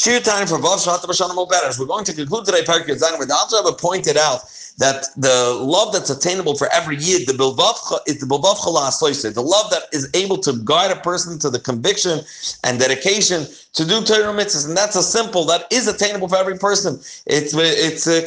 Shir time for Vav Shvat Oberes. We're going to conclude today, Perkei Zayin, where the Alter pointed out that the love that's attainable for every yid, the bilvavcha, is the bilvavcha the love that is able to guide a person to the conviction and dedication to do Torah mitzvahs, and that's a simple that is attainable for every person. It's it's uh,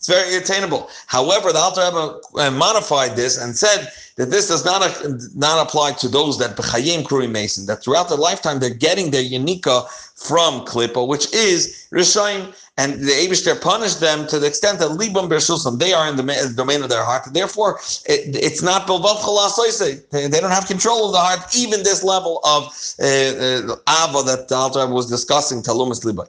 it's very attainable. However, the Alter Rebbe uh, modified this and said that this does not uh, not apply to those that b'chayim kuri mason. That throughout their lifetime they're getting their yanika from klipa, which is rishayim, and the Abishter punished them to the extent that libam bershusam they are in the domain of their heart. Therefore, it, it's not bilvav They don't have control of the heart, even this level of uh, uh, ava that the Alter Rebbe was discussing talumas libay.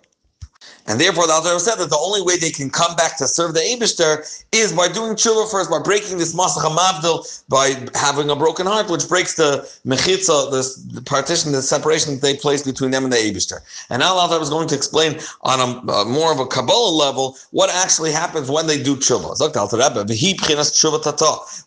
And therefore, the Alter said that the only way they can come back to serve the Abishter is by doing tshuva first, by breaking this masach mavdil, by having a broken heart, which breaks the mechitza, this the partition, the separation that they place between them and the Abishter. And now Alter was going to explain on a, more of a Kabbalah level what actually happens when they do tshuva.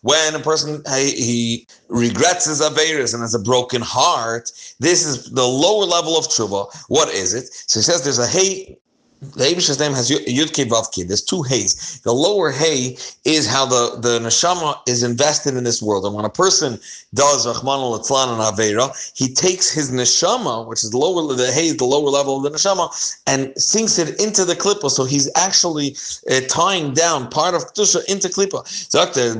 When a person he, he regrets his averis and has a broken heart, this is the lower level of tshuva. What is it? So he says there's a hey the Abish's name has Yud Vavki. There's two hays. The lower hay is how the, the neshama is invested in this world. And when a person does Rahman al and Avera, he takes his neshama, which is lower the hay, the lower level of the neshama, and sinks it into the klippa. So he's actually uh, tying down part of kedusha into klippa. So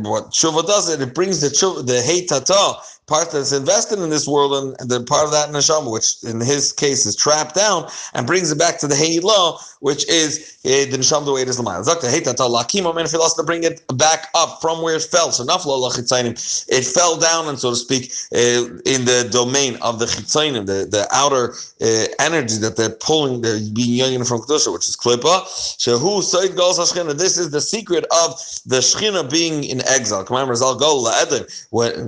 what tshuva does it, it brings the the hay tata part that's invested in this world and, and the part of that neshama, which in his case is trapped down, and brings it back to the Heilah, which is uh, the neshama the way it is l'mayla. Zakta heitata lakimo men to bring it back up from where it fell. So naflo lachitzainim, it fell down and so to speak uh, in the domain of the chitzainim, the the outer uh, energy that they're pulling, they're being young from kedusha, which is klipa. Shehu soid goes hashchina. This is the secret of the shchina being in exile. When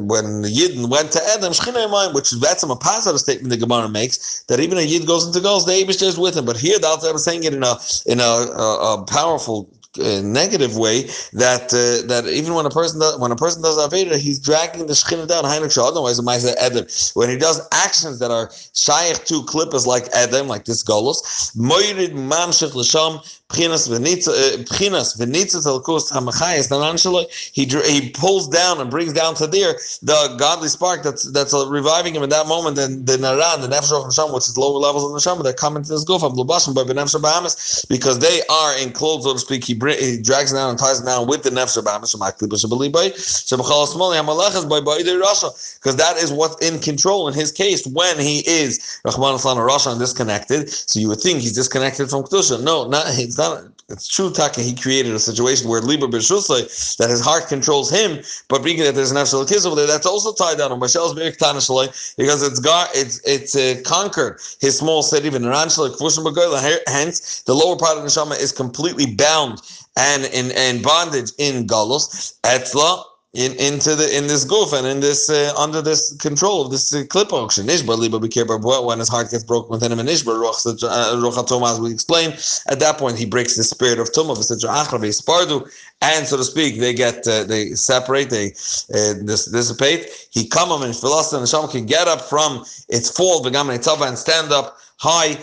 when the yidden went to Edom, Shechina which is that's a positive statement the Gemara makes that even a Yid goes into goals, the Abish is with him. But here the Alter was saying it in a in a, a, a powerful uh, negative way that uh, that even when a person does, when a person does aveda, he's dragging the shechina down. Otherwise, Edom. When he does actions that are shaykh to clippers like Edom, like this golos, moirid l'sham Pchinas v'nitza uh, telkus hamachayis nanan He he pulls down and brings down to there the godly spark that's that's reviving him in that moment. And the naran, the nefesh of neshama, which is lower levels of the neshama, that come into this guf blubashim by benefesh bahamas because they are enclosed, so to speak. He, he drags down and ties it down with the nefesh bahamas. Because that is what's in control in his case when he is Rahman Rasha and disconnected. So you would think he's disconnected from kedusha. No, not he's it's not. It's true, Taka. He created a situation where Liber B'Shusay that his heart controls him, but being that there's an absolute kiss over there, that's also tied down on Mashel's because it's got it's it's uh, conquered his small city, even Hence, the lower part of the neshama is completely bound and in and bondage in Galus. Etzla in into the in this goof and in this uh, under this control of this uh, clip auction. Nishba liba be when his heart gets broken within him. And Nishba ruach as we explain. At that point, he breaks the spirit of tumah spardu, and so to speak, they get uh, they separate, they uh, dissipate. He come and philosopher and Sham can get up from its fall, and stand up high.